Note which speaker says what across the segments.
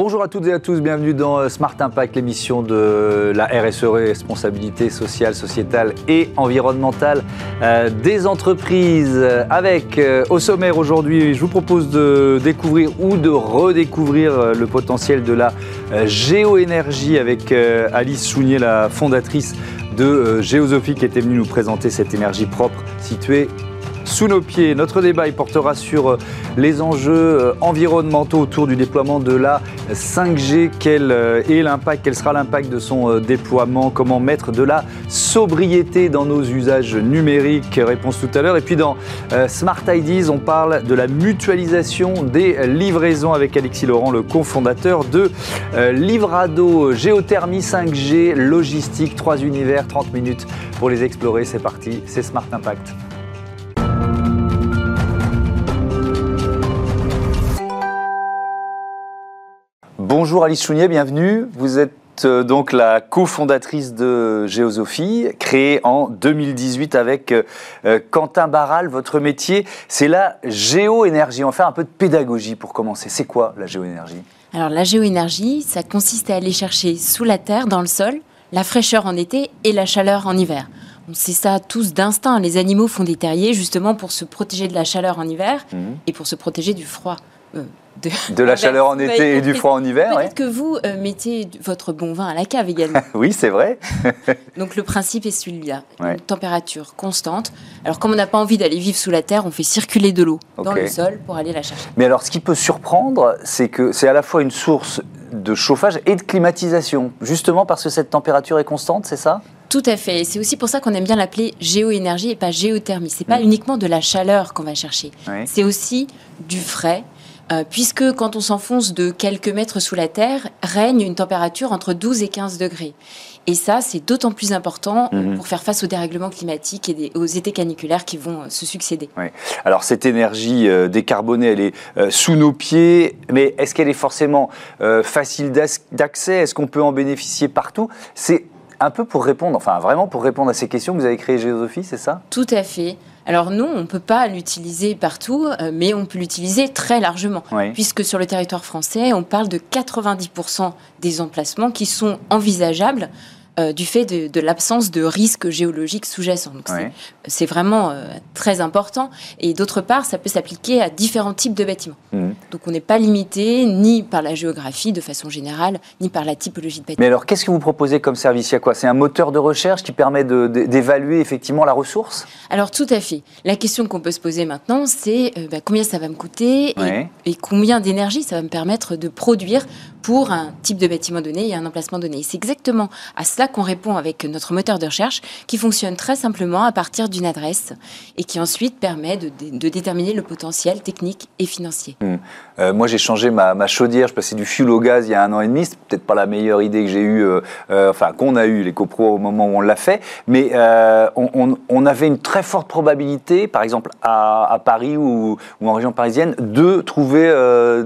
Speaker 1: Bonjour à toutes et à tous, bienvenue dans euh, Smart Impact, l'émission de la RSE, responsabilité sociale, sociétale et environnementale euh, des entreprises. Avec euh, au sommaire aujourd'hui, je vous propose de découvrir ou de redécouvrir le potentiel de la géoénergie avec Alice Chounier, la fondatrice de Géosophie, qui était venue nous présenter cette énergie propre située sous nos pieds. Notre débat portera sur euh, les enjeux euh, environnementaux autour du déploiement de la 5G. Quel euh, est l'impact Quel sera l'impact de son déploiement? Comment mettre de la sobriété dans nos usages numériques? Réponse tout à l'heure. Et puis dans Smart IDs, on parle de la mutualisation des livraisons avec Alexis Laurent, le cofondateur de Livrado. Géothermie 5G, logistique, trois univers, 30 minutes pour les explorer. C'est parti, c'est Smart Impact. Bonjour Alice Chounier, bienvenue. Vous êtes euh, donc la cofondatrice de Géosophie, créée en 2018 avec euh, Quentin Barral. Votre métier, c'est la géoénergie. On va faire un peu de pédagogie pour commencer. C'est quoi la géoénergie?
Speaker 2: Alors la géoénergie, ça consiste à aller chercher sous la terre, dans le sol, la fraîcheur en été et la chaleur en hiver. On sait ça tous d'instinct. Les animaux font des terriers justement pour se protéger de la chaleur en hiver mhm. et pour se protéger du froid.
Speaker 1: Euh, de, la chaleur en été et du froid en hiver.
Speaker 2: Peut-être que vous euh, mettez votre bon vin à la cave également.
Speaker 1: oui, c'est vrai.
Speaker 2: Donc le principe est celui-là, une température constante. Alors comme on n'a pas envie d'aller vivre sous la terre, on fait circuler de l'eau dans le sol pour aller la chercher.
Speaker 1: Mais alors ce qui peut surprendre, c'est que c'est à la fois une source de chauffage et de climatisation, justement parce que cette température est constante, c'est ça?
Speaker 2: Tout à fait. C'est aussi pour ça qu'on aime bien l'appeler géoénergie et pas géothermie. C'est pas mm. uniquement de la chaleur qu'on va chercher. C'est aussi du frais, euh, puisque quand on s'enfonce de quelques mètres sous la Terre, règne une température entre 12 et 15 degrés. Et ça, c'est d'autant plus important mhm. pour faire face aux dérèglements climatiques et aux étés caniculaires qui vont euh, se succéder.
Speaker 1: Alors cette énergie euh, décarbonée, elle est sous nos pieds, mais est-ce qu'elle est forcément facile d'accès? Est-ce qu'on peut en bénéficier partout? C'est un peu pour répondre, enfin vraiment pour répondre à ces questions que vous avez créé Géosophie, c'est ça?
Speaker 2: Tout à fait. Alors non, on ne peut pas l'utiliser partout, euh, mais on peut l'utiliser très largement, puisque sur le territoire français, on parle de 90% des emplacements qui sont envisageables euh, du fait de, l'absence de risques géologiques sous-jacents. C'est vraiment euh, très important. Et d'autre part, ça peut s'appliquer à différents types de bâtiments. Mmh. Donc on n'est pas limité ni par la géographie de façon générale, ni par la typologie de bâtiment.
Speaker 1: Mais alors, qu'est-ce que vous proposez comme service? Il y a quoi? C'est un moteur de recherche qui permet d'évaluer effectivement la ressource?
Speaker 2: Alors tout à fait. La question qu'on peut se poser maintenant, c'est euh, bah, combien ça va me coûter et combien d'énergie ça va me permettre de produire pour un type de bâtiment donné et un emplacement donné. C'est exactement à cela qu'on répond avec notre moteur de recherche qui fonctionne très simplement à partir d'une adresse et qui ensuite permet de, déterminer le potentiel technique et financier.
Speaker 1: Hmm. Euh, moi, j'ai changé ma, chaudière, je passais du fuel au gaz il y a un an et demi. C'est peut-être pas la meilleure idée que j'ai eue, euh, euh, enfin qu'on a eu les copros au moment où on l'a fait, mais on, avait une très forte probabilité, par exemple à, Paris ou, en région parisienne, de trouver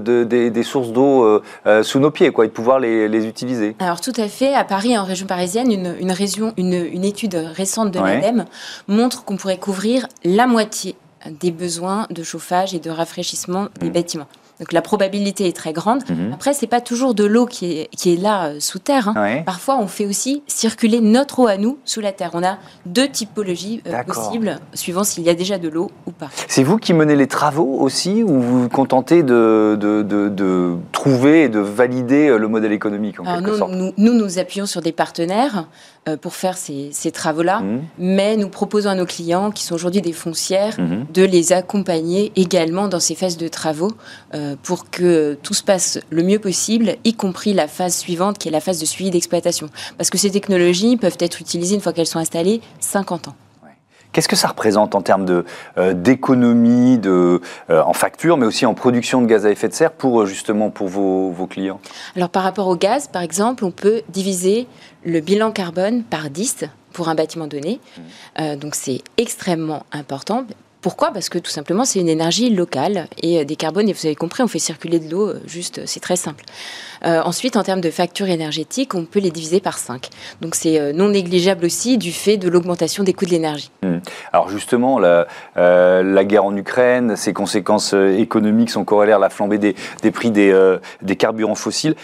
Speaker 1: des, sources d'eau sous nos pieds, quoi, et de pouvoir les, utiliser.
Speaker 2: Alors tout à fait. À Paris, en région parisienne, une, une, région, une, étude récente de l'ADEME montre qu'on pourrait couvrir la moitié des besoins de chauffage et de rafraîchissement des mmh. bâtiments. Donc la probabilité est très grande. Après, mhm. Après, c'est pas toujours de l'eau qui est, qui est là euh, sous terre. Hein. Parfois, on fait aussi circuler notre eau à nous sous la terre. On a deux typologies euh, possibles, suivant s'il y a déjà de l'eau ou pas.
Speaker 1: C'est vous qui menez les travaux aussi, ou vous vous contentez de, de, de, trouver et de valider euh, le modèle économique en quelque
Speaker 2: nous,
Speaker 1: sorte?
Speaker 2: nous, nous, nous, appuyons sur des partenaires pour faire ces, ces travaux-là, mhm. mais nous proposons à nos clients, qui sont aujourd'hui des foncières, mhm. de les accompagner également dans ces phases de travaux. Euh, pour que tout se passe le mieux possible, y compris la phase suivante qui est la phase de suivi d'exploitation. Parce que ces technologies peuvent être utilisées une fois qu'elles sont installées 50 ans.
Speaker 1: Qu'est-ce que ça représente en termes euh, d'économie, euh, en facture, mais aussi en production de gaz à effet de serre pour justement pour vos, vos, clients?
Speaker 2: Alors par rapport au gaz, par exemple, on peut diviser le bilan carbone par 10 pour un bâtiment donné. Mmh. donc c'est extrêmement important Pourquoi? Parce que tout simplement, c'est une énergie locale et décarbone. Et vous avez compris, on fait circuler de l'eau, juste, c'est très simple. ensuite, en termes de facture énergétique, on peut les diviser par 5. Donc c'est non négligeable aussi du fait de l'augmentation des coûts de l'énergie.
Speaker 1: Mmh. Alors justement, la, guerre en Ukraine, ses conséquences économiques sont corrélaires à la flambée des, prix des carburants fossiles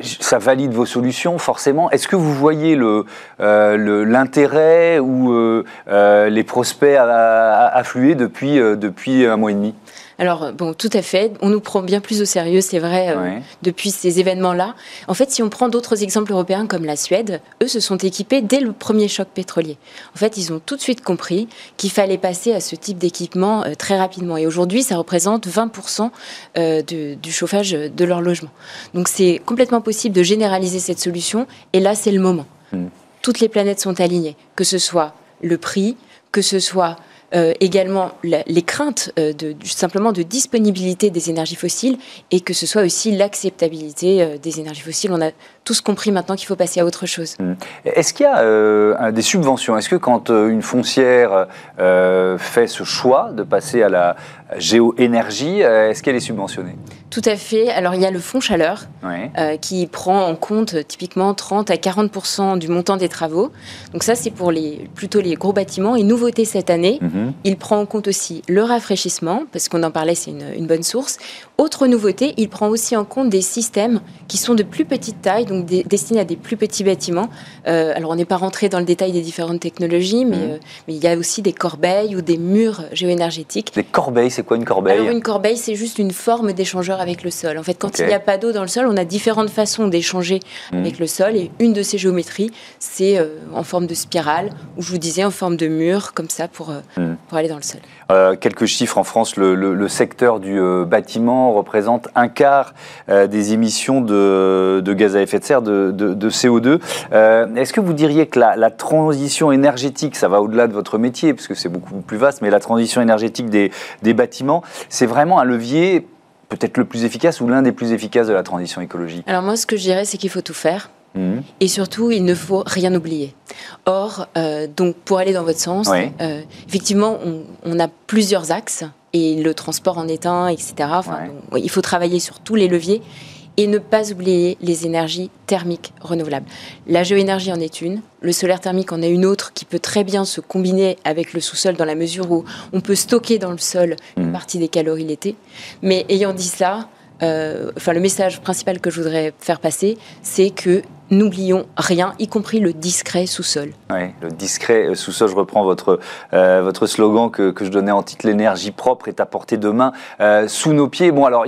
Speaker 1: ça valide vos solutions, forcément. Est-ce que vous voyez euh, l'intérêt ou euh, euh, les prospects affluer depuis, depuis un mois et demi?
Speaker 2: Alors, bon, tout à fait. On nous prend bien plus au sérieux, c'est vrai, euh, depuis ces événements-là. En fait, si on prend d'autres exemples européens comme la Suède, eux se sont équipés dès le premier choc pétrolier. En fait, ils ont tout de suite compris qu'il fallait passer à ce type d'équipement euh, très rapidement. Et aujourd'hui, ça représente 20% euh, du chauffage de leur logement. Donc, c'est complètement possible de généraliser cette solution. Et là, c'est le moment. Hmm. Toutes les planètes sont alignées, que ce soit le prix, que ce soit euh, également les craintes euh, de, simplement de disponibilité des énergies fossiles et que ce soit aussi l'acceptabilité euh, des énergies fossiles. On a tous compris maintenant qu'il faut passer à autre chose.
Speaker 1: Mmh. Est-ce qu'il y a des subventions? Est-ce que quand une foncière fait ce choix de passer à la géoénergie, est-ce qu'elle est subventionnée?
Speaker 2: Tout à fait. Alors il y a le fonds chaleur euh, qui prend en compte typiquement 30 à 40 du montant des travaux. Donc ça c'est pour les plutôt les gros bâtiments. Et nouveauté cette année, mhm. il prend en compte aussi le rafraîchissement parce qu'on en parlait, c'est une, bonne source. Autre nouveauté, il prend aussi en compte des systèmes qui sont de plus petite taille, donc destinés à des plus petits bâtiments. Euh, alors on n'est pas rentré dans le détail des différentes technologies, mais, mhm. euh, mais, il y a aussi des corbeilles ou des murs géoénergétiques.
Speaker 1: Des corbeilles, c'est quoi une corbeille
Speaker 2: Alors une corbeille, c'est juste une forme d'échangeur avec le sol. En fait, quand il n'y a pas d'eau dans le sol, on a différentes façons d'échanger hmm. avec le sol. Et une de ces géométries, c'est euh, en forme de spirale, ou je vous disais en forme de mur, comme ça, pour, euh, hmm. pour aller dans le sol.
Speaker 1: Euh, quelques chiffres en France, le, secteur du bâtiment représente un quart des émissions de, gaz à effet de serre, de, CO2. Est-ce que vous diriez que la, transition énergétique, ça va au-delà de votre métier, puisque c'est beaucoup plus vaste, mais la transition énergétique des, des bâtiments, c'est vraiment un levier peut-être le plus efficace ou l'un des plus efficaces de la transition écologique
Speaker 2: Alors moi, ce que je dirais, c'est qu'il faut tout faire. Mhm. Et surtout, il ne faut rien oublier. Or, euh, donc pour aller dans votre sens, euh, effectivement, on, a plusieurs axes et le transport en est un, etc. il faut travailler sur tous les leviers et ne pas oublier les énergies thermiques renouvelables. La géoénergie en est une, le solaire thermique en est une autre qui peut très bien se combiner avec le sous-sol dans la mesure où on peut stocker dans le sol une mmh. partie des calories l'été. Mais ayant dit ça, enfin le message principal que je voudrais faire passer, c'est que n'oublions rien, y compris le discret sous-sol.
Speaker 1: Oui, le discret euh, sous-sol, je reprends votre, euh, votre slogan que, que, je donnais en titre, l'énergie propre est à portée de main sous nos pieds. Bon, alors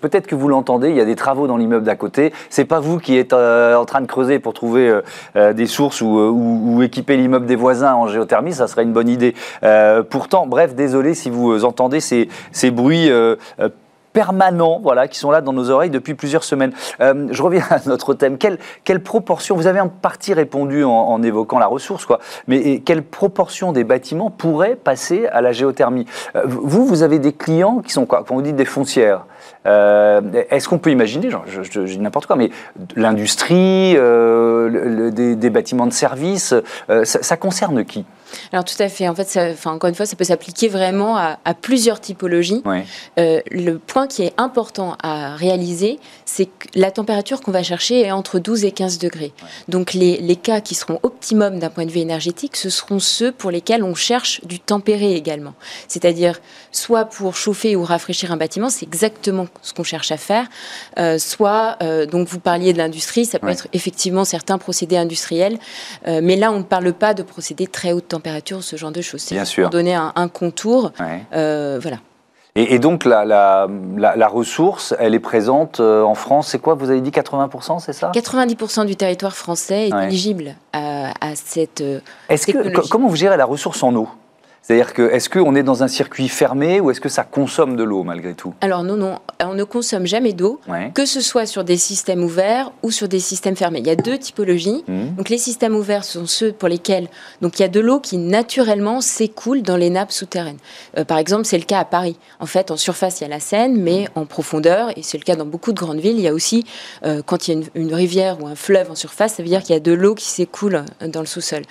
Speaker 1: peut-être que vous l'entendez, il y a des travaux dans l'immeuble d'à côté. C'est pas vous qui êtes en train de creuser pour trouver des sources ou, ou, équiper l'immeuble des voisins en géothermie, ça serait une bonne idée. pourtant, bref, désolé si vous entendez ces, ces bruits permanents, voilà, qui sont là dans nos oreilles depuis plusieurs semaines. Euh, je reviens à notre thème. Quelle, quelle proportion, vous avez en partie répondu en, évoquant la ressource, quoi, mais quelle proportion des bâtiments pourrait passer à la géothermie euh, Vous, vous avez des clients qui sont quoi? Quand vous dites des foncières, euh, est-ce qu'on peut imaginer, je, dis n'importe quoi, mais l'industrie, des, bâtiments de service, ça concerne qui?
Speaker 2: Alors tout à fait. En fait, enfin, encore une fois, ça peut s'appliquer vraiment à, plusieurs typologies. Euh, le point qui est important à réaliser, c'est que la température qu'on va chercher est entre 12 et 15 degrés. Donc les, les, cas qui seront optimum d'un point de vue énergétique, ce seront ceux pour lesquels on cherche du tempéré également. C'est-à-dire soit pour chauffer ou rafraîchir un bâtiment, c'est exactement ce qu'on cherche à faire. Euh, soit, euh, donc vous parliez de l'industrie, ça peut être effectivement certains procédés industriels, mais là on ne parle pas de procédés très haute température ce genre de choses.
Speaker 1: Bien sûr.
Speaker 2: Pour donner un, contour. Euh, voilà.
Speaker 1: Et, donc la, la, ressource, elle est présente euh, en France, c'est quoi Vous avez dit 80%, c'est ça?
Speaker 2: 90% du territoire français est éligible à, à cette euh, Est-ce que,
Speaker 1: comment vous gérez la ressource en eau? C'est-à-dire que est-ce qu'on est dans un circuit fermé ou est-ce que ça consomme de l'eau malgré tout?
Speaker 2: Alors non, non, on ne consomme jamais d'eau, que ce soit sur des systèmes ouverts ou sur des systèmes fermés. Il y a deux typologies. Mmh. Donc les systèmes ouverts sont ceux pour lesquels donc il y a de l'eau qui naturellement s'écoule dans les nappes souterraines. Euh, par exemple, c'est le cas à Paris. En fait, en surface, il y a la Seine, mais mmh. en profondeur, et c'est le cas dans beaucoup de grandes villes, il y a aussi euh, quand il y a une, rivière ou un fleuve en surface, ça veut dire qu'il y a de l'eau qui s'écoule euh, dans le sous-sol.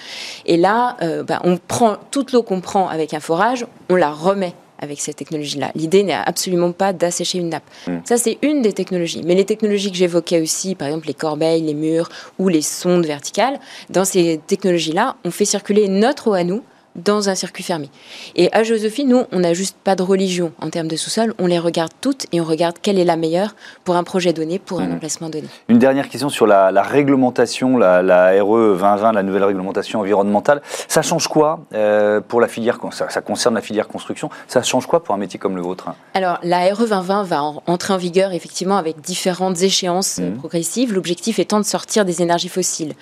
Speaker 2: Et là, bah, on prend toute l'eau qu'on prend prend avec un forage, on la remet avec cette technologie-là. L'idée n'est absolument pas d'assécher une nappe. Mm. Ça, c'est une des technologies. Mais les technologies que j'évoquais aussi, par exemple les corbeilles, les murs ou les sondes verticales, dans ces technologies-là, on fait circuler notre eau à nous dans un circuit fermé. Et à Josephie, nous, on n'a juste pas de religion en termes de sous-sol, on les regarde toutes et on regarde quelle est la meilleure pour un projet donné, pour un mmh. emplacement donné.
Speaker 1: Une dernière question sur la, réglementation, la, RE 2020, la nouvelle réglementation environnementale. Ça change quoi euh, pour la filière ça, ça, concerne la filière construction. Ça change quoi pour un métier comme le vôtre?
Speaker 2: Alors, la RE 2020 va entrer en vigueur effectivement avec différentes échéances mmh. progressives. L'objectif étant de sortir des énergies fossiles.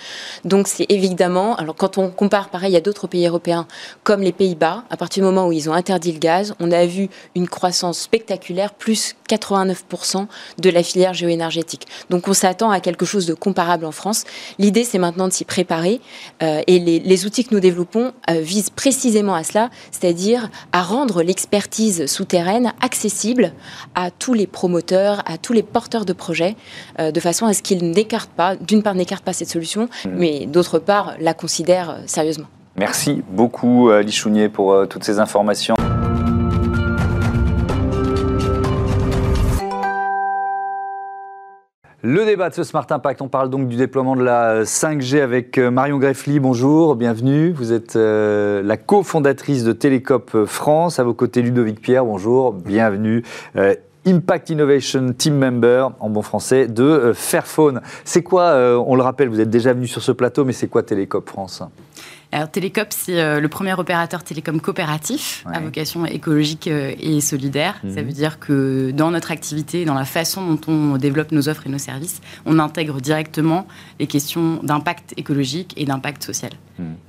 Speaker 2: Donc, c'est évidemment, alors quand on compare pareil à d'autres pays européens, comme les Pays-Bas, à partir du moment où ils ont interdit le gaz, on a vu une croissance spectaculaire, plus 89% de la filière géoénergétique. Donc on s'attend à quelque chose de comparable en France. L'idée, c'est maintenant de s'y préparer euh, et les, outils que nous développons euh, visent précisément à cela, c'est-à-dire à rendre l'expertise souterraine accessible à tous les promoteurs, à tous les porteurs de projets, euh, de façon à ce qu'ils n'écartent pas, d'une part n'écartent pas cette solution, mmh. mais d'autre part la considèrent sérieusement.
Speaker 1: Merci beaucoup, euh, Lichounier, pour euh, toutes ces informations. Le débat de ce Smart Impact, on parle donc du déploiement de la 5G avec euh, Marion Greffly. Bonjour, bienvenue. Vous êtes la cofondatrice de Télécop France. À vos côtés, Ludovic Pierre. Bonjour, bienvenue. Impact Innovation Team Member, en bon français, de Fairphone. C'est quoi, on le rappelle, vous êtes déjà venu sur ce plateau, mais c'est quoi Télécop France?
Speaker 3: Alors, Télécop, c'est euh, le premier opérateur télécom coopératif à vocation écologique euh, et solidaire. Ça mhm. veut dire que dans notre activité, dans la façon dont on développe nos offres et nos services, on intègre directement les questions d'impact écologique et d'impact social.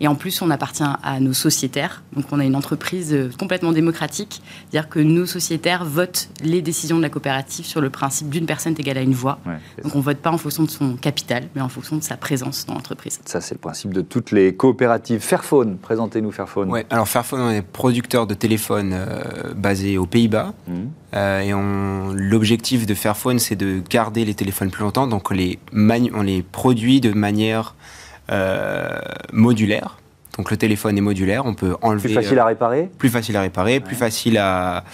Speaker 3: Et en plus, on appartient à nos sociétaires. Donc, on a une entreprise euh, complètement démocratique. C'est-à-dire que nos sociétaires votent les décisions de la coopérative sur le principe d'une personne égale à une voix. Donc, on ne vote pas en fonction de son capital, mais en fonction de sa présence dans l'entreprise.
Speaker 1: Ça, c'est le principe de toutes les coopératives Fairphone, présentez-nous Fairphone.
Speaker 4: Ouais, alors Fairphone, on est producteur de téléphones euh, basé aux Pays-Bas. Mmh. Euh, et l'objectif de Fairphone, c'est de garder les téléphones plus longtemps. Donc on les, on les produit de manière euh, modulaire. Donc le téléphone est modulaire, on peut enlever.
Speaker 1: Plus facile à réparer
Speaker 4: Plus facile à réparer, plus facile à,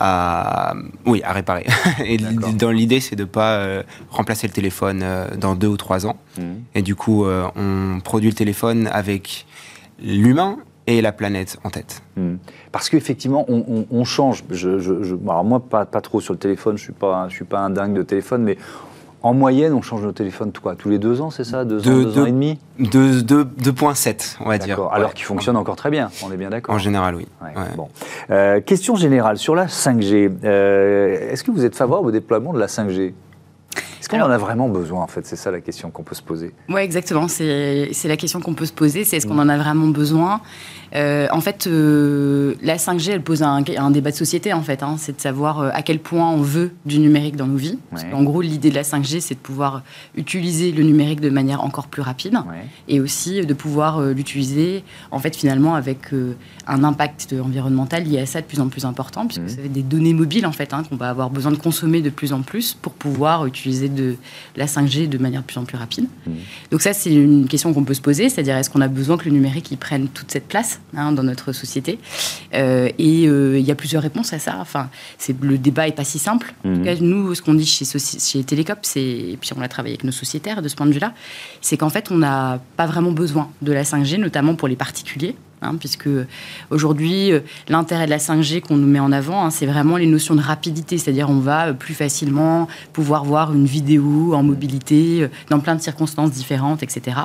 Speaker 4: à, oui, à réparer. Et dans l'idée, c'est de ne pas euh, remplacer le téléphone euh, dans deux ou trois ans. Mmh. Et du coup, euh, on produit le téléphone avec l'humain et la planète en tête. Mmh.
Speaker 1: Parce qu'effectivement, on, change. Je, je, alors moi, pas, pas trop sur le téléphone, je ne suis, pas, je suis pas un dingue de téléphone, mais en moyenne, on change nos téléphones quoi, tous les deux ans, c'est ça Deux ans, deux ans et demi
Speaker 4: 2,7, on va dire.
Speaker 1: Alors qu'il fonctionne encore très bien, on est bien d'accord
Speaker 4: En général, oui.
Speaker 1: Bon. Euh, question générale, sur la 5G, euh, est-ce que vous êtes favorable au déploiement de la 5G est-ce qu'on en a vraiment besoin, en fait? C'est ça la question qu'on peut se poser.
Speaker 3: Oui, exactement. C'est la question qu'on peut se poser. C'est est-ce qu'on en a vraiment besoin? Euh, En fait, euh, la 5G, elle pose un, débat de société, en fait. Hein. c'est de savoir euh, à quel point on veut du numérique dans nos vies. en gros, l'idée de la 5G, c'est de pouvoir utiliser le numérique de manière encore plus rapide. Et aussi de pouvoir l'utiliser, en fait, finalement, avec un impact environnemental lié à ça de plus en plus important, puisque ça mmh. des données mobiles, en fait, hein, qu'on va avoir besoin de consommer de plus en plus pour pouvoir utiliser de la 5G de manière de plus en plus rapide. Mmh. Donc ça, c'est une question qu'on peut se poser, c'est-à-dire est-ce qu'on a besoin que le numérique y prenne toute cette place? Hein, dans notre société euh, Et euh, il y a plusieurs réponses à ça. Enfin, c'est le débat est pas si simple. En tout cas, nous, ce qu'on dit chez, chez Télécop, c'est et puis on l'a travaillé avec nos sociétaires de ce point de vue-là, c'est qu'en fait, on n'a pas vraiment besoin de la 5G, notamment pour les particuliers. Hein, puisque aujourd'hui, euh, l'intérêt de la 5G qu'on nous met en avant, hein, c'est vraiment les notions de rapidité, c'est-à-dire on va euh, plus facilement pouvoir voir une vidéo en mobilité euh, dans plein de circonstances différentes, etc.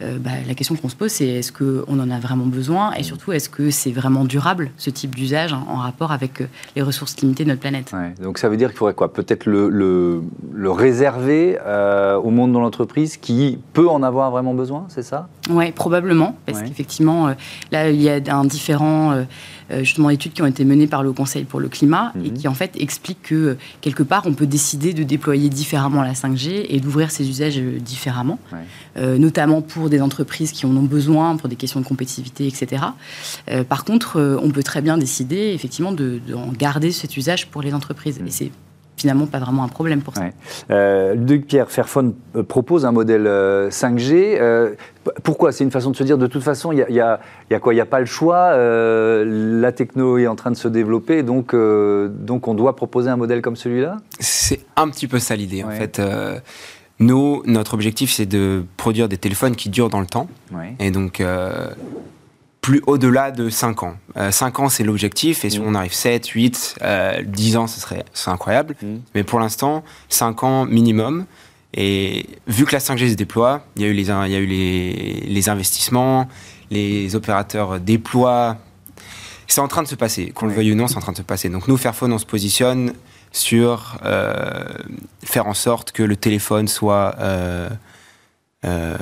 Speaker 3: Bah, la question qu'on se pose, c'est est-ce qu'on en a vraiment besoin et surtout est-ce que c'est vraiment durable ce type d'usage hein, en rapport avec les ressources limitées de notre planète?
Speaker 1: Donc ça veut dire qu'il faudrait quoi? Peut-être le, le, réserver au monde de l'entreprise qui peut en avoir vraiment besoin, c'est ça?
Speaker 3: Oui, probablement, parce qu'effectivement Là, il y a un différent euh, euh, justement études qui ont été menées par le Conseil pour le climat et mhm. qui en fait expliquent que quelque part on peut décider de déployer différemment la 5G et d'ouvrir ses usages euh, différemment, notamment pour des entreprises qui en ont besoin pour des questions de compétitivité, etc. par contre, on peut très bien décider effectivement de, garder cet usage pour les entreprises. Mhm. Et c'est finalement pas vraiment un problème pour ça.
Speaker 1: Euh, Pierre, Fairphone euh, propose un modèle 5G. Euh, pourquoi? C'est une façon de se dire de toute façon, il y, a, quoi? Il n'y a pas le choix. la techno est en train de se développer, donc, donc on doit proposer un modèle comme celui-là?
Speaker 4: C'est un petit peu ça l'idée en fait. Nous, notre objectif, c'est de produire des téléphones qui durent dans le temps. Et donc, plus au-delà de 5 ans. 5 euh, ans, c'est l'objectif, et si mm. on arrive 7, 8, 10 ans, ce serait incroyable. Mm. Mais pour l'instant, 5 ans minimum. Et vu que la 5G se déploie, il y a eu les, il y a eu les, les investissements, les opérateurs déploient. C'est en train de se passer, qu'on le veuille ou non, c'est en train de se passer. Donc nous, Fairphone, on se positionne sur euh, faire en sorte que le téléphone soit euh, euh,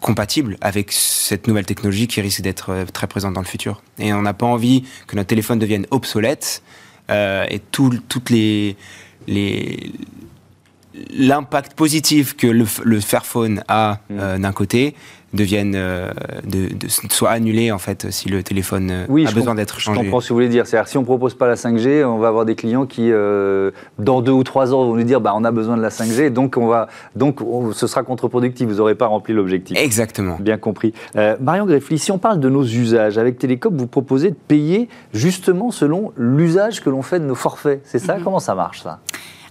Speaker 4: compatible avec cette nouvelle technologie qui risque d'être euh, très présente dans le futur. Et on n'a pas envie que notre téléphone devienne obsolète euh, et tout, toutes les, les l'impact positif que le, le Fairphone a mmh. d'un côté deviennent, euh, de, soit annulés en fait si le téléphone euh, a besoin d'être changé.
Speaker 1: Je comprends ce que vous voulez dire. C'est-à-dire si on propose pas la 5G, on va avoir des clients qui euh, dans deux ou trois ans vont nous dire bah on a besoin de la 5G, donc on va donc ce sera contre-productif. Vous n'aurez pas rempli l'objectif.
Speaker 4: Exactement.
Speaker 1: Bien compris. Marion Greffly, si on parle de nos usages avec Télécom, vous proposez de payer justement selon l'usage que l'on fait de nos forfaits. C'est ça? Mhm. Comment ça marche ça?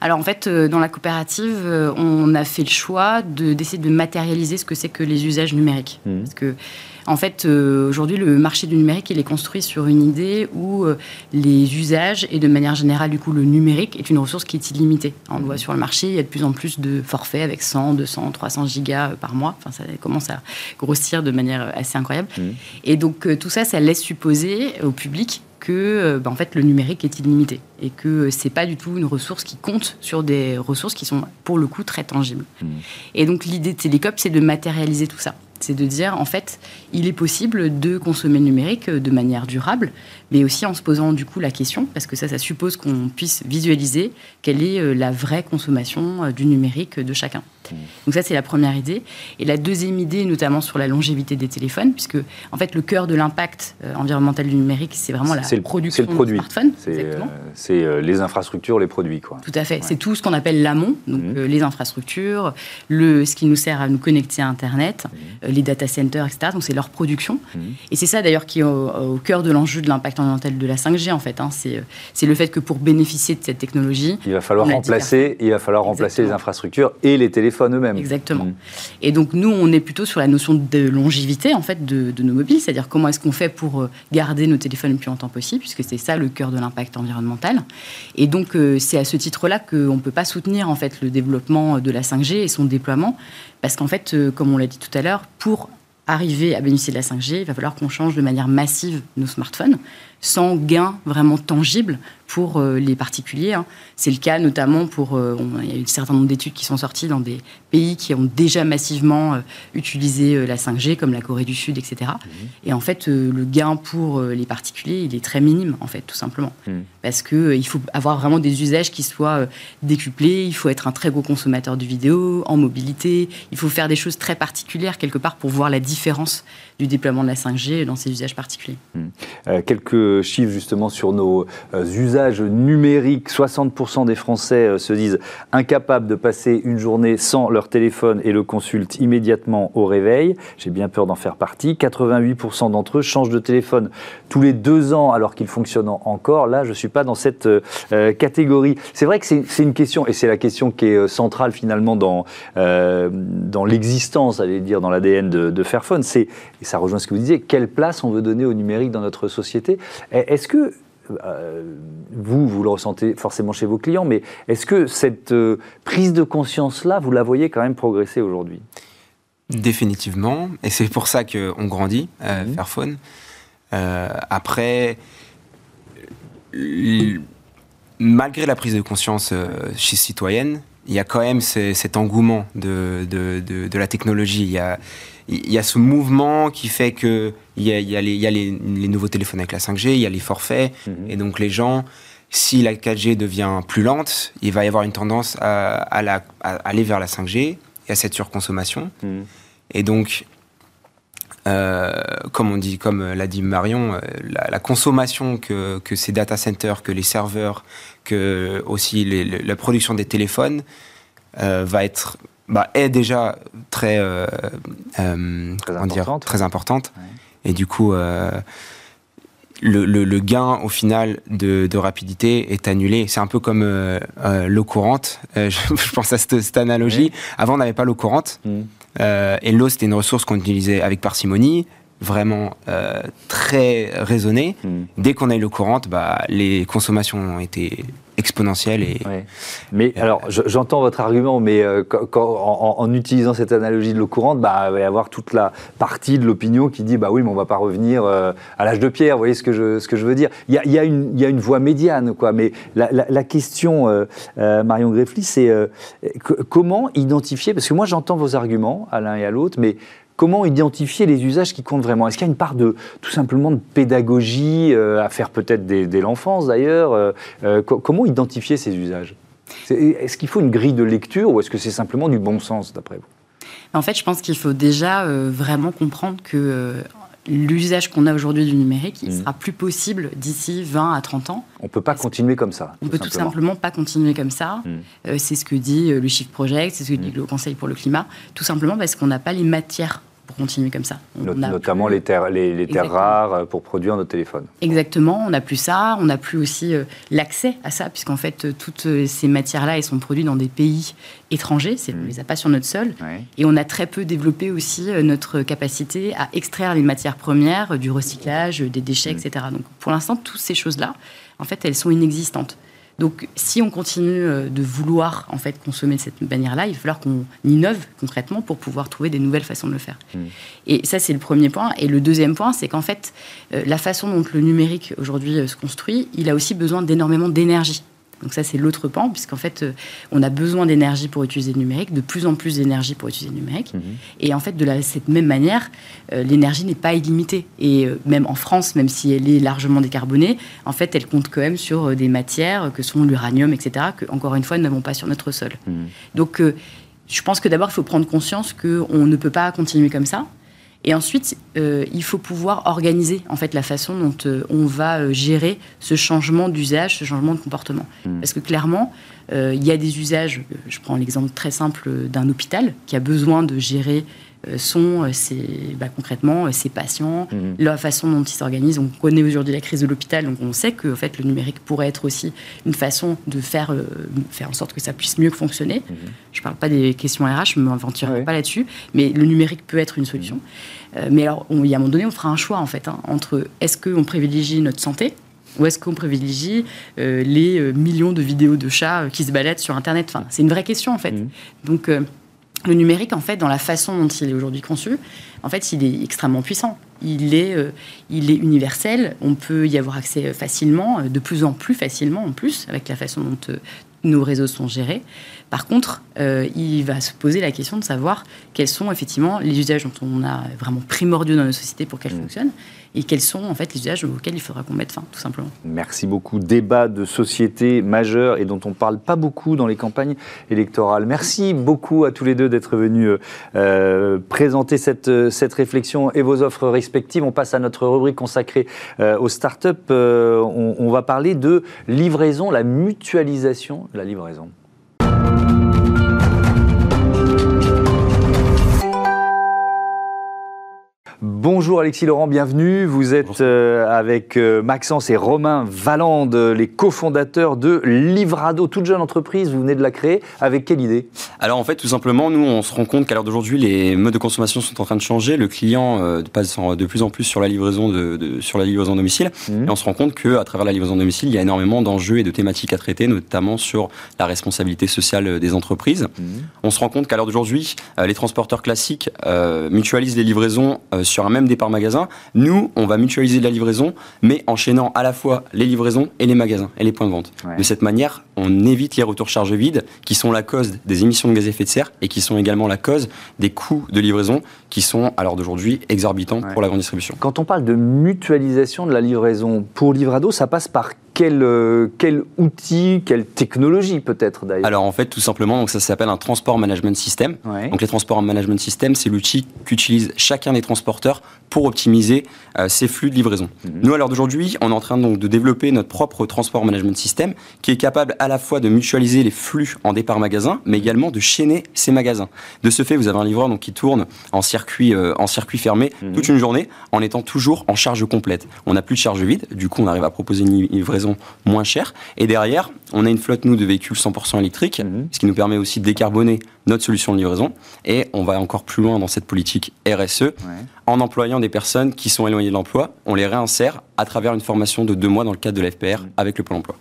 Speaker 3: Alors en fait, euh, dans la coopérative, euh, on a fait le choix d'essayer de, matérialiser ce que c'est que les usages numériques. Mmh. Parce que en fait, euh, aujourd'hui, le marché du numérique, il est construit sur une idée où les usages et de manière générale, du coup, le numérique est une ressource qui est illimitée. On le voit sur le marché, il y a de plus en plus de forfaits avec 100, 200, 300 gigas par mois. Enfin, ça commence à grossir de manière assez incroyable. Mmh. Et donc, tout ça, ça laisse supposer au public que euh, bah, en fait, le numérique est illimité et que euh, c'est pas du tout une ressource qui compte sur des ressources qui sont pour le coup très tangibles. Mmh. Et donc l'idée de Télécop, c'est de matérialiser tout ça. C'est de dire, en fait, il est possible de consommer le numérique de manière durable, mais aussi en se posant du coup la question, parce que ça, ça suppose qu'on puisse visualiser quelle est euh, la vraie consommation du numérique de chacun. Donc ça, c'est la première idée. Et la deuxième idée, notamment sur la longévité des téléphones, puisque en fait, le cœur de l'impact euh, environnemental du numérique, c'est vraiment la production
Speaker 1: le produit.
Speaker 3: de smartphones.
Speaker 1: C'est euh, les infrastructures, les produits. Quoi.
Speaker 3: Tout à fait. C'est tout ce qu'on appelle l'amont, donc euh, les infrastructures, le, ce qui nous sert à nous connecter à Internet, mhm. les data centers, etc. Donc c'est leur production. Mhm. Et c'est ça d'ailleurs qui est au, cœur de l'enjeu de l'impact environnemental de la 5G, en fait. Hein. C'est le fait que pour bénéficier de cette technologie...
Speaker 1: Il va falloir remplacer, il va falloir remplacer les infrastructures et les téléphones eux-mêmes.
Speaker 3: Exactement. Mm. Et donc nous, on est plutôt sur la notion de longévité en fait de, nos mobiles, c'est-à-dire comment est-ce qu'on fait pour euh, garder nos téléphones le plus longtemps possible, puisque c'est ça le cœur de l'impact environnemental. Et donc euh, c'est à ce titre-là qu'on ne peut pas soutenir en fait le développement de la 5G et son déploiement, parce qu'en fait, euh, comme on l'a dit tout à l'heure, pour arriver à bénéficier de la 5G, il va falloir qu'on change de manière massive nos smartphones, sans gain vraiment tangible pour euh, les particuliers. Hein. C'est le cas notamment pour, euh, il y a eu un certain nombre d'études qui sont sorties dans des pays qui ont déjà massivement euh, utilisé la 5G, comme la Corée du Sud, etc. Mmh. Et en fait, le gain pour les particuliers, il est très minime, en fait, tout simplement. Mmh. Parce qu'il faut avoir vraiment des usages qui soient décuplés, il faut être un très gros consommateur de vidéos, en mobilité, il faut faire des choses très particulières quelque part pour voir la différence du déploiement de la 5G dans ces usages particuliers.
Speaker 1: Mmh. quelques chiffres justement sur nos usages numérique, 60% des Français euh, se disent incapables de passer une journée sans leur téléphone et le consultent immédiatement au réveil. J'ai bien peur d'en faire partie. 88% d'entre eux changent de téléphone tous les deux ans alors qu'il fonctionne encore. Là, je ne suis pas dans cette euh, euh, catégorie. C'est vrai que c'est une question, et c'est la question qui est centrale finalement dans, dans l'existence, allez dire, dans l'ADN de, de Fairphone. C'est, et ça rejoint ce que vous disiez, quelle place on veut donner au numérique dans notre société? Est-ce que euh, vous, vous le ressentez forcément chez vos clients, mais est-ce que cette euh, prise de conscience-là, vous la voyez quand même progresser aujourd'hui?
Speaker 4: Définitivement, et c'est pour ça qu'on grandit, euh, mhm. Fairphone. après, malgré la prise de conscience chez citoyenne, il y a quand même cet engouement de, de, de, la technologie. Il y a, il y a ce mouvement qui fait que il y a, il y a, les, il y a les, nouveaux téléphones avec la 5G, il y a les forfaits, mhm. et donc les gens, si la 4G devient plus lente, il va y avoir une tendance à, à, la, aller vers la 5G et à cette surconsommation. Mhm. Et donc, comme on dit, comme l'a dit Marion, la, consommation que, que, ces data centers, que les serveurs, que aussi la production des téléphones va être bah, est déjà très,
Speaker 1: très, importante.
Speaker 4: très importante. Et du coup, le, gain au final de, rapidité est annulé. C'est un peu comme euh, euh, l'eau courante. Euh, je, pense à cette, analogie. Avant, on n'avait pas l'eau courante. Mm. et l'eau, c'était une ressource qu'on utilisait avec parcimonie, vraiment très raisonnée. Mm. Dès qu'on a eu l'eau courante, bah, les consommations ont été exponentielle. Et,
Speaker 1: Mais alors, j'entends votre argument, mais euh, en, utilisant cette analogie de l'eau courante, bah, il va y avoir toute la partie de l'opinion qui dit bah oui, mais on va pas revenir euh, à l'âge de pierre. Vous voyez ce que je, ce que je veux dire Il y a, y, a une, y a une voie médiane, quoi. Mais la, la, question, euh, Marion Greffly, c'est comment identifier Parce que moi, j'entends vos arguments à l'un et à l'autre, mais Comment identifier les usages qui comptent vraiment? Est-ce qu'il y a une part de tout simplement de pédagogie euh, à faire peut-être dès, l'enfance d'ailleurs euh, euh, Comment identifier ces usages? Est-ce qu'il faut une grille de lecture ou est-ce que c'est simplement du bon sens d'après vous?
Speaker 3: En fait, je pense qu'il faut déjà vraiment comprendre que l'usage qu'on a aujourd'hui du numérique, il mmh. sera plus possible d'ici 20 à 30 ans.
Speaker 1: On ne peut pas continuer comme ça.
Speaker 3: On peut tout simplement pas continuer comme ça. Mmh. c'est ce que dit le Shift Project, c'est ce que dit mmh. le Conseil pour le climat, tout simplement parce qu'on n'a pas les matières continuer comme ça.
Speaker 1: notamment les terres, les, terres rares euh, pour produire nos téléphones.
Speaker 3: Exactement, on n'a plus ça, on n'a plus aussi euh, l'accès à ça, puisqu'en fait, euh, toutes ces matières-là, elles sont produites dans des pays étrangers, on ne mmh. les a pas sur notre sol, et on a très peu développé aussi notre capacité à extraire les matières premières, du recyclage, des déchets, mmh. etc. Donc pour l'instant, toutes ces choses-là, en fait, elles sont inexistantes. Donc, si on continue euh, de vouloir en fait consommer de cette manière-là, il va falloir qu'on innove concrètement pour pouvoir trouver des nouvelles façons de le faire. Mmh. Et ça, c'est le premier point. Et le deuxième point, c'est qu'en fait, euh, la façon dont le numérique aujourd'hui euh, se construit, il a aussi besoin d'énormément d'énergie. Donc ça, c'est l'autre pan, puisqu'en fait, euh, on a besoin d'énergie pour utiliser le numérique, de plus en plus d'énergie pour utiliser le numérique. Mhm. Et en fait, de la, cette même manière, euh, l'énergie n'est pas illimitée. Et euh, même en France, même si elle est largement décarbonée, en fait, elle compte quand même sur des matières que sont l'uranium, etc., que, encore une fois, nous n'avons pas sur notre sol. Mhm. Donc, je pense que d'abord, il faut prendre conscience qu'on ne peut pas continuer comme ça. Et ensuite, euh, il faut pouvoir organiser en fait la façon dont euh, on va euh, gérer ce changement d'usage, ce changement de comportement. Mmh. Parce que clairement, il y a des usages. Je prends l'exemple très simple d'un hôpital qui a besoin de gérer sont euh, bah, concrètement euh, patients, mhm. la façon dont ils s'organisent. On connaît aujourd'hui la crise de l'hôpital, donc on sait que en fait, le numérique pourrait être aussi une façon de faire, faire en sorte que ça puisse mieux fonctionner. Mhm. Je ne parle pas des questions RH, je ne m'aventurerai pas là-dessus, mais le numérique peut être une solution. mais alors, il y a un moment donné, on fera un choix en fait hein, entre est-ce qu'on privilégie notre santé ou est-ce qu'on privilégie les millions de vidéos de chats qui se baladent sur Internet enfin, C'est une vraie question en fait. Mhm. Donc le numérique, en fait, dans la façon dont il est aujourd'hui conçu, en fait, il est extrêmement puissant. Il est, euh, il est universel. On peut y avoir accès facilement, euh, de plus en plus facilement en plus, avec la façon dont euh, nos réseaux sont gérés. Par contre, il va se poser la question de savoir quels sont effectivement les usages dont on a vraiment primordiaux dans nos sociétés pour qu'elles mmh. fonctionnent et quels sont en fait les usages auxquels il faudra qu'on mette fin, tout simplement.
Speaker 1: Merci beaucoup. Débat de société majeur et dont on ne parle pas beaucoup dans les campagnes électorales. Merci beaucoup à tous les deux d'être venus euh, euh, présenter cette, cette réflexion et vos offres respectives. On passe à notre rubrique consacrée euh, aux startups. On, on va parler de livraison, la mutualisation de la livraison. Bonjour Alexis Laurent, bienvenue. Vous êtes euh, avec euh, Maxence et Romain Valande, les cofondateurs de Livrado, toute jeune entreprise. Vous venez de la créer. Avec quelle idée?
Speaker 5: Alors en fait, tout simplement, nous, on se rend compte qu'à l'heure d'aujourd'hui, les modes de consommation sont en train de changer. Le client euh, passe de plus en plus sur la livraison de, sur la livraison domicile. Mmh. Et on se rend compte qu'à travers la livraison domicile, il y a énormément d'enjeux et de thématiques à traiter, notamment sur la responsabilité sociale des entreprises. Mmh. On se rend compte qu'à l'heure d'aujourd'hui, les transporteurs classiques mutualisent les livraisons sur un même départ magasin. Nous, on va mutualiser la livraison, mais enchaînant à la fois les livraisons et les magasins et les points de vente. De cette manière, on évite les retours charges vides qui sont la cause des émissions de gaz à effet de serre et qui sont également la cause des coûts de livraison qui sont, à l'heure d'aujourd'hui, exorbitants pour la grande distribution.
Speaker 1: Quand on parle de mutualisation de la livraison pour Livrado, ça passe par quel, euh, quel outil, quelle technologie peut-être d'ailleurs
Speaker 5: Alors en fait, tout simplement, donc ça s'appelle un transport management system. Donc les transports management system, c'est l'outil qu'utilise chacun des transporteurs pour optimiser euh, ces flux de livraison. Mhm. Nous, à l'heure d'aujourd'hui, on est en train donc de développer notre propre transport management system qui est capable à la fois de mutualiser les flux en départ magasin, mais également de chaîner ces magasins. De ce fait, vous avez un livreur donc, qui tourne en circuit, euh, en circuit fermé mhm. toute une journée en étant toujours en charge complète. On n'a plus de charge vide, du coup, on arrive à proposer une livraison moins chère. Et derrière, on a une flotte, nous, de véhicules 100% électriques, mhm. ce qui nous permet aussi de décarboner notre solution de livraison. Et on va encore plus loin dans cette politique RSE en employant des personnes qui sont éloignées de l'emploi. On les réinsère à travers une formation de deux mois dans le cadre de l'FPR mmh. avec le Pôle emploi.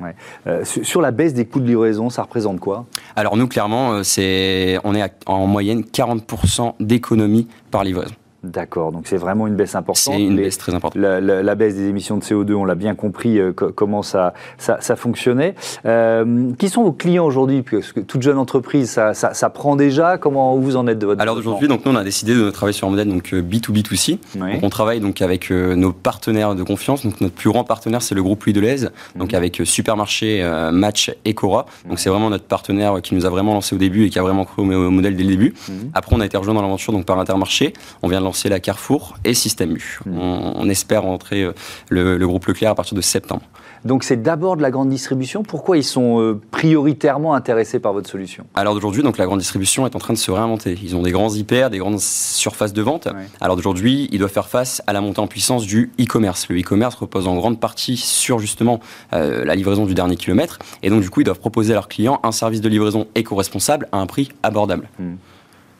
Speaker 1: Euh, sur la baisse des coûts de livraison, ça représente quoi?
Speaker 5: Alors nous, clairement, euh, c'est, on est en moyenne 40% d'économie par livraison.
Speaker 1: D'accord, donc c'est vraiment une baisse importante.
Speaker 5: C'est une baisse très importante.
Speaker 1: La, baisse des émissions de CO2, on l'a bien compris euh, comment ça, ça, fonctionnait. Euh, qui sont vos clients aujourd'hui? Parce que toute jeune entreprise, ça, ça, prend déjà. Comment vous en êtes de votre
Speaker 5: Alors aujourd'hui, donc nous on a décidé de travailler sur un modèle donc B2B2C. Euh, on travaille donc avec nos partenaires de confiance. Donc notre plus grand partenaire, c'est le groupe Louis Deleuze, donc mhm. avec Supermarché, Match et Cora. Donc c'est vraiment notre partenaire qui nous a vraiment lancé au début et qui a vraiment cru au, modèle dès le début. Mhm. Après, on a été rejoint dans l'aventure donc par Intermarché. On vient de c'est la Carrefour et Système U. Hmm. On, espère entrer euh, le, groupe Leclerc à partir de septembre.
Speaker 1: Donc c'est d'abord de la grande distribution. Pourquoi ils sont euh, prioritairement intéressés par votre solution?
Speaker 5: Alors d'aujourd'hui, donc la grande distribution est en train de se réinventer. Ils ont des grands hyper, des grandes surfaces de vente. Alors d'aujourd'hui, ils doivent faire face à la montée en puissance du e-commerce. Le e-commerce repose en grande partie sur justement euh, la livraison du dernier kilomètre. Et donc du coup, ils doivent proposer à leurs clients un service de livraison éco-responsable à un prix abordable. Hmm.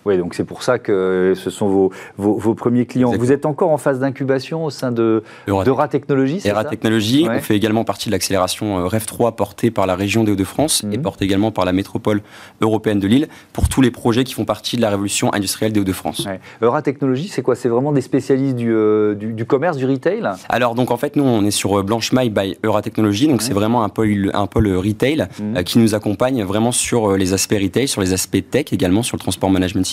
Speaker 1: Oui, donc c'est pour ça que ce sont vos, vos, premiers clients. Vous êtes encore en phase d'incubation au sein de Eura Technologies,
Speaker 5: ça Technologies, on fait également partie de l'accélération euh, REF 3 portée par la région des Hauts-de-France et mhm. portée également par la métropole européenne de Lille pour tous les projets qui font partie de la révolution industrielle des Hauts-de-France.
Speaker 1: Ouais. Eura Technologies, c'est quoi? C'est vraiment des spécialistes du, euh, du, commerce, du retail?
Speaker 5: Alors, donc en fait, nous, on est sur euh, Blanche Maille by Eura Technologies, donc c'est vraiment un pôle, un pôle retail mhm. qui nous accompagne vraiment sur les aspects retail, sur les aspects tech également, sur le transport management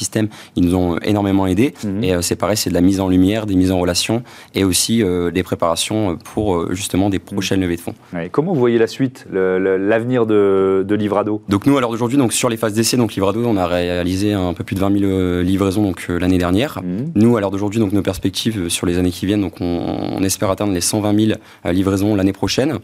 Speaker 5: ils nous ont énormément aidés. Mhm. Et euh, c'est pareil, c'est de la mise en lumière, des mises en relation et aussi euh, des préparations pour euh, justement des prochaines mhm. levées de fonds.
Speaker 1: comment vous voyez la suite, l'avenir de, Livrado?
Speaker 5: Donc nous, à l'heure d'aujourd'hui, donc sur les phases d'essai, donc Livrado, on a réalisé un peu plus de 20 000 livraisons donc l'année dernière. Mhm. Nous, à l'heure d'aujourd'hui, donc nos perspectives sur les années qui viennent, donc on, espère atteindre les 120 000 livraisons l'année prochaine.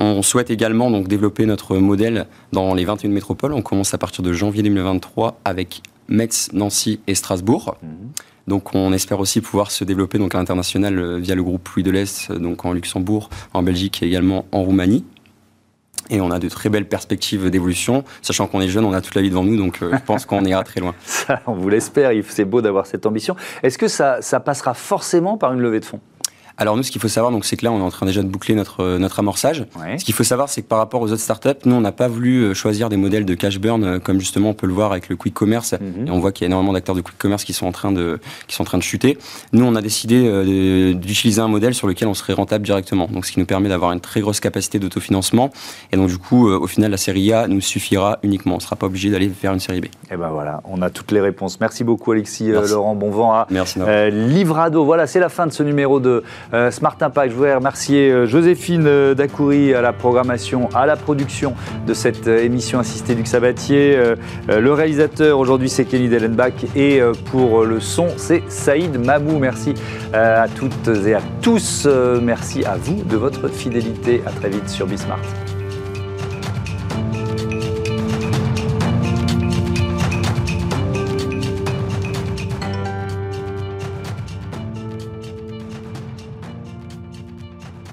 Speaker 5: On souhaite également donc développer notre modèle dans les 21 métropoles. On commence à partir de janvier 2023 avec Metz, Nancy et Strasbourg. Mhm. Donc on espère aussi pouvoir se développer donc à l'international euh, via le groupe Louis de l'Est, euh, donc en Luxembourg, en Belgique et également en Roumanie. Et on a de très belles perspectives d'évolution, sachant qu'on est jeune, on a toute la vie devant nous, donc euh, je pense qu'on ira très loin.
Speaker 1: Ça, on vous l'espère, c'est beau d'avoir cette ambition. Est-ce que ça, ça passera forcément par une levée de fonds?
Speaker 5: Alors nous, ce qu'il faut savoir, donc, c'est que là, on est en train déjà de boucler notre, euh, notre amorçage. Ce qu'il faut savoir, c'est que par rapport aux autres startups, nous, on n'a pas voulu euh, choisir des modèles de cash burn, euh, comme justement on peut le voir avec le quick commerce. Mhm. Et on voit qu'il y a énormément d'acteurs de quick commerce qui sont en train de, qui sont en train de chuter. Nous, on a décidé d'utiliser un modèle sur lequel on serait rentable directement. Donc, ce qui nous permet d'avoir une très grosse capacité d'autofinancement. Et donc, du coup, au final, la série A nous suffira uniquement. On ne sera pas obligé d'aller faire une série B. Et
Speaker 1: eh ben voilà, on a toutes les réponses. Merci beaucoup, Alexis Laurent. Bon vent à
Speaker 5: Merci,
Speaker 1: Livrado. Voilà, c'est la fin de ce numéro de Smart Impact. Je voudrais remercier euh, Joséphine euh, Dacoury à la programmation, à la production de cette euh, émission assistée du Sabatier. Le réalisateur aujourd'hui c'est Kenny Dellenbach et pour le son c'est Saïd Mamou. Merci à toutes et à tous. Merci à vous de votre fidélité. À très vite sur Bismart.